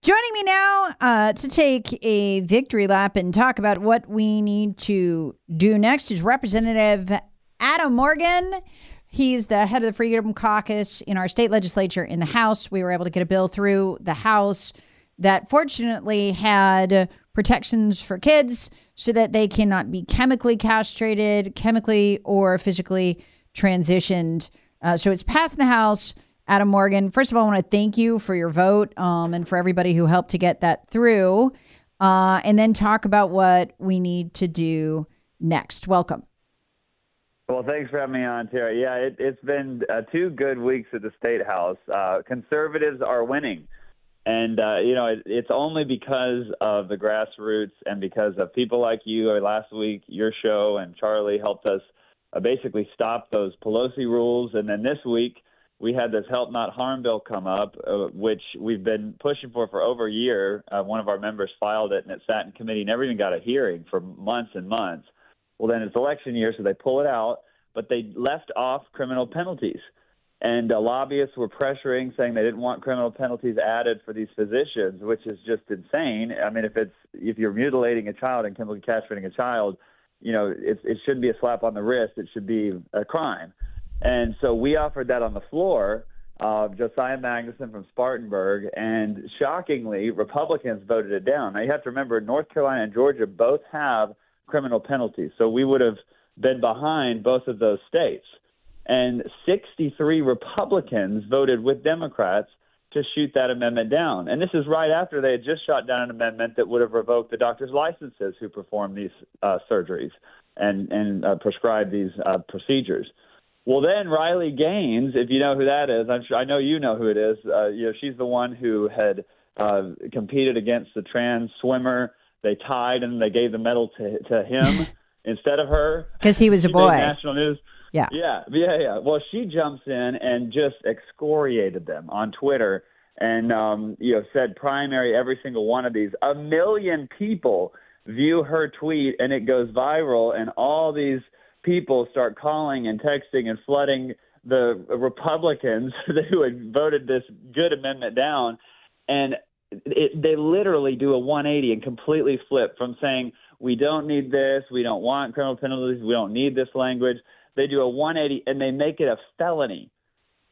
Joining me now uh, to take a victory lap and talk about what we need to do next is Representative Adam Morgan. He's the head of the Freedom Caucus in our state legislature in the House. We were able to get a bill through the House that fortunately had protections for kids so that they cannot be chemically castrated, chemically or physically transitioned. Uh, so it's passed in the House. Adam Morgan, first of all, I want to thank you for your vote um, and for everybody who helped to get that through, uh, and then talk about what we need to do next. Welcome. Well, thanks for having me on, Tara. Yeah, it, has been uh, two good weeks at the State House. Uh, conservatives are winning. And, uh, you know, it, it's only because of the grassroots and because of people like you. Uh, last week, your show and Charlie helped us uh, basically stop those Pelosi rules. And then this week, we had this help not harm bill come up, uh, which we've been pushing for for over a year. Uh, one of our members filed it, and it sat in committee, and never even got a hearing for months and months. Well, then it's election year, so they pull it out, but they left off criminal penalties. And uh, lobbyists were pressuring, saying they didn't want criminal penalties added for these physicians, which is just insane. I mean, if it's if you're mutilating a child and chemically castrating a child, you know, it, it shouldn't be a slap on the wrist. It should be a crime. And so we offered that on the floor. Uh, Josiah Magnuson from Spartanburg, and shockingly, Republicans voted it down. Now you have to remember, North Carolina and Georgia both have criminal penalties, so we would have been behind both of those states. And 63 Republicans voted with Democrats to shoot that amendment down. And this is right after they had just shot down an amendment that would have revoked the doctors' licenses who perform these uh, surgeries and and uh, prescribe these uh, procedures. Well, then Riley Gaines, if you know who that is, I'm sure I know you know who it is. Uh, you know, she's the one who had uh, competed against the trans swimmer. They tied and they gave the medal to to him instead of her because he was a boy. National news. Yeah. Yeah. Yeah. Yeah. Well, she jumps in and just excoriated them on Twitter and um, you know said primary every single one of these. A million people view her tweet and it goes viral and all these people start calling and texting and flooding the Republicans who had voted this good amendment down, and it, they literally do a 180 and completely flip from saying we don't need this, we don't want criminal penalties, we don't need this language. They do a 180 and they make it a felony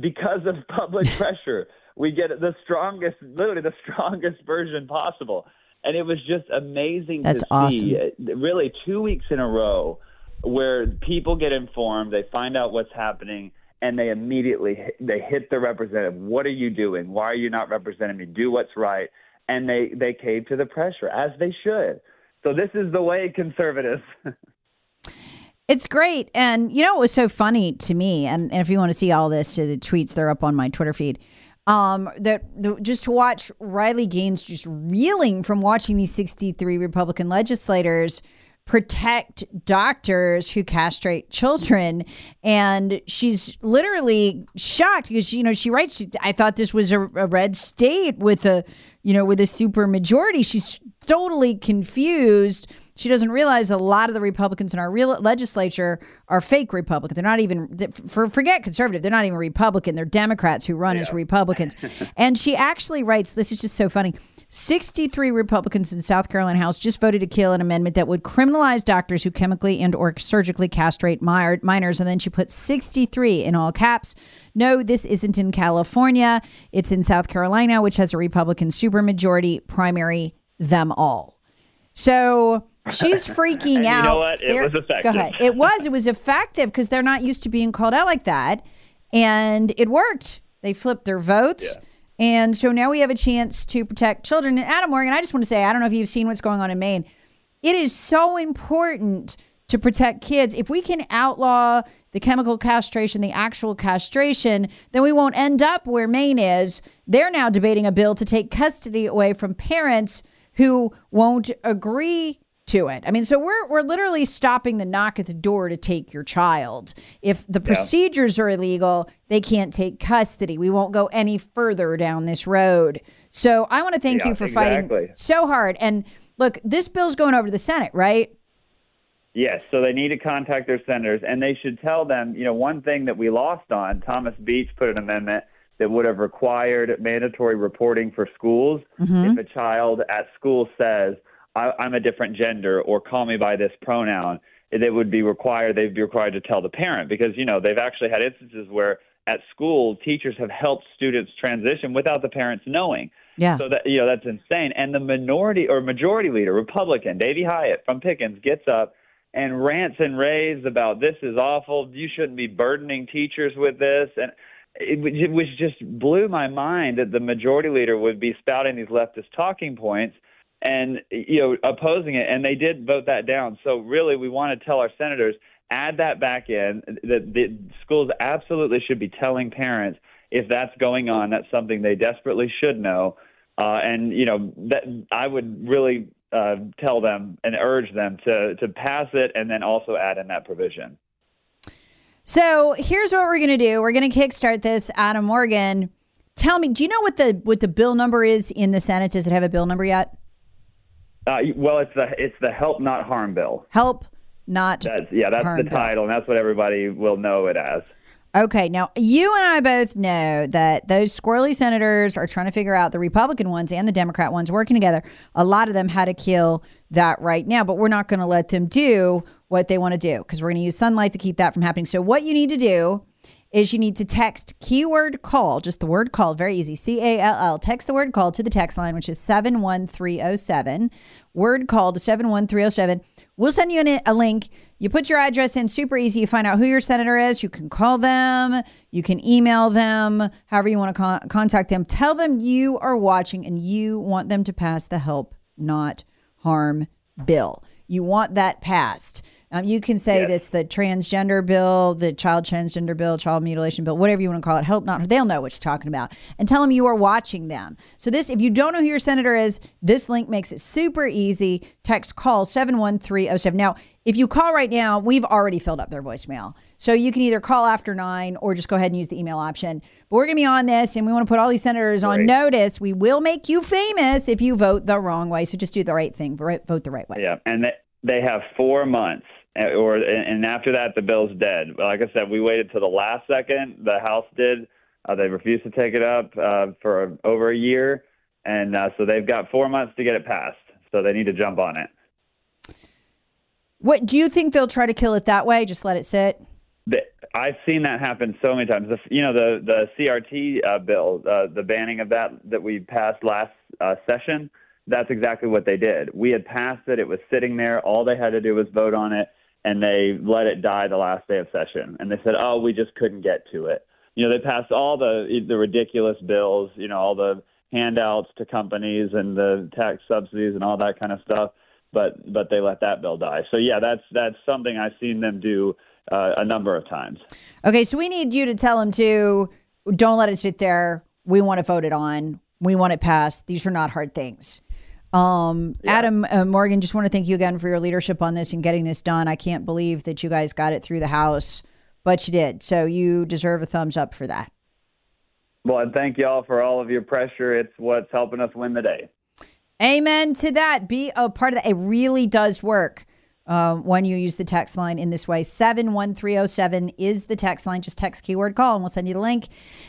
because of public pressure. We get the strongest, literally the strongest version possible, and it was just amazing That's to awesome. see. Really, two weeks in a row where people get informed, they find out what's happening, and they immediately they hit the representative. What are you doing? Why are you not representing me? Do what's right. And they they cave to the pressure as they should. So this is the way conservatives. It's great. And you know, it was so funny to me. And, and if you want to see all this, to the tweets, they're up on my Twitter feed. Um, that the, just to watch Riley Gaines just reeling from watching these 63 Republican legislators protect doctors who castrate children. And she's literally shocked because, you know, she writes, I thought this was a, a red state with a, you know, with a super majority. She's totally confused. She doesn't realize a lot of the Republicans in our real legislature are fake Republicans. They're not even for forget conservative. They're not even Republican. They're Democrats who run yeah. as Republicans. and she actually writes, this is just so funny. 63 Republicans in South Carolina House just voted to kill an amendment that would criminalize doctors who chemically and or surgically castrate minors and then she put 63 in all caps. No, this isn't in California. It's in South Carolina, which has a Republican supermajority primary them all. So she's freaking out. You know what? It They're, was effective. Go ahead. It was. It was effective because they're not used to being called out like that, and it worked. They flipped their votes. Yeah. And so now we have a chance to protect children. And Adam Morgan, I just want to say, I don't know if you've seen what's going on in Maine. It is so important to protect kids. If we can outlaw the chemical castration, the actual castration, then we won't end up where Maine is. They're now debating a bill to take custody away from parents who won't agree to it. I mean, so we're we're literally stopping the knock at the door to take your child. If the procedures are illegal, they can't take custody. We won't go any further down this road. So I want to thank yeah, you for exactly. fighting so hard. And look, this bill's going over to the Senate, right? Yes, so they need to contact their senators and they should tell them, you know, one thing that we lost on, Thomas Beach put an amendment that would have required mandatory reporting for schools mm-hmm. if a child at school says, I, I'm a different gender or call me by this pronoun, they would be required, they'd be required to tell the parent because, you know, they've actually had instances where at school teachers have helped students transition without the parents knowing. Yeah. So that you know that's insane. And the minority or majority leader, Republican Davey Hiott from Pickens, gets up and rants and raves about this is awful. You shouldn't be burdening teachers with this. And it, it was just blew my mind that the majority leader would be spouting these leftist talking points and you know opposing it and they did vote that down. So really we want to tell our senators add that back in that the schools absolutely should be telling parents if that's going on that's something they desperately should know. Uh, and you know that i would really uh, tell them and urge them to to pass it and then also add in that provision. So here's what we're going to do. We're going to kickstart this adam morgan. Tell me do you know what the what the bill number is in the senate? Does it have a bill number yet uh, well, it's the it's the help not harm bill. Help not. That's, yeah, that's the title, bill. and that's what everybody will know it as. Okay, now you and I both know that those squirrely senators are trying to figure out the Republican ones and the Democrat ones working together. A lot of them had to kill that right now, but we're not going to let them do what they want to do because we're going to use sunlight to keep that from happening. So, what you need to do is you need to text keyword call, just the word call, very easy, C A L L. Text the word call to the text line, which is 71307. Word call to 71307. We'll send you a link. You put your address in, super easy. You find out who your senator is. You can call them, you can email them, however you want to con- contact them. Tell them you are watching and you want them to pass the help, not harm bill. You want that passed. Um, you can say yes. that's the transgender bill, the child transgender bill, child mutilation bill, whatever you want to call it. Help not, they'll know what you're talking about. And tell them you are watching them. So, this, if you don't know who your senator is, this link makes it super easy. Text call 71307. Now, if you call right now, we've already filled up their voicemail. So you can either call after nine or just go ahead and use the email option. But we're going to be on this and we want to put all these senators Great. on notice. We will make you famous if you vote the wrong way. So just do the right thing, vote the right way. Yeah. And they have four months or and after that the bill's dead. Like I said, we waited till the last second. The House did. Uh, they refused to take it up uh, for over a year, and uh, so they've got four months to get it passed. So they need to jump on it. What do you think they'll try to kill it that way? Just let it sit. I've seen that happen so many times. The, you know the the CRT uh, bill, uh, the banning of that that we passed last uh, session. That's exactly what they did. We had passed it. It was sitting there. All they had to do was vote on it and they let it die the last day of session. And they said, "Oh, we just couldn't get to it." You know, they passed all the the ridiculous bills, you know, all the handouts to companies and the tax subsidies and all that kind of stuff, but but they let that bill die. So yeah, that's that's something I've seen them do uh, a number of times. Okay, so we need you to tell them to don't let it sit there. We want to vote it on. We want it passed. These are not hard things. Um, Adam uh, Morgan, just want to thank you again for your leadership on this and getting this done. I can't believe that you guys got it through the House, but you did. So you deserve a thumbs up for that. Well, and thank y'all for all of your pressure. It's what's helping us win the day. Amen to that. Be a part of that. It really does work uh, when you use the text line in this way. 71307 is the text line. Just text keyword call and we'll send you the link.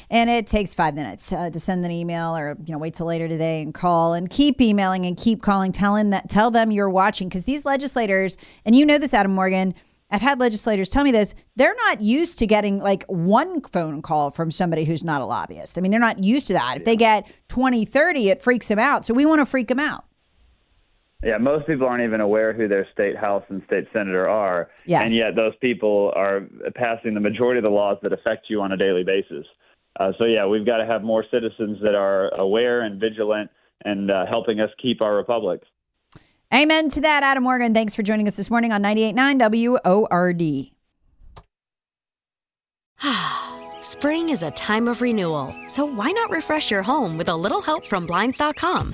And it takes five minutes uh, to send an email or, you know, wait till later today and call and keep emailing and keep calling, telling that, tell them you're watching. Because these legislators, and you know this, Adam Morgan, I've had legislators tell me this, they're not used to getting like one phone call from somebody who's not a lobbyist. I mean, they're not used to that. If they get 20, 30, it freaks them out. So we want to freak them out. Yeah, most people aren't even aware who their state house and state senator are. Yes. And yet those people are passing the majority of the laws that affect you on a daily basis. Uh, so, yeah, we've got to have more citizens that are aware and vigilant and uh, helping us keep our republic. Amen to that, Adam Morgan. Thanks for joining us this morning on 98.9 WORD. Spring is a time of renewal, so why not refresh your home with a little help from Blinds.com?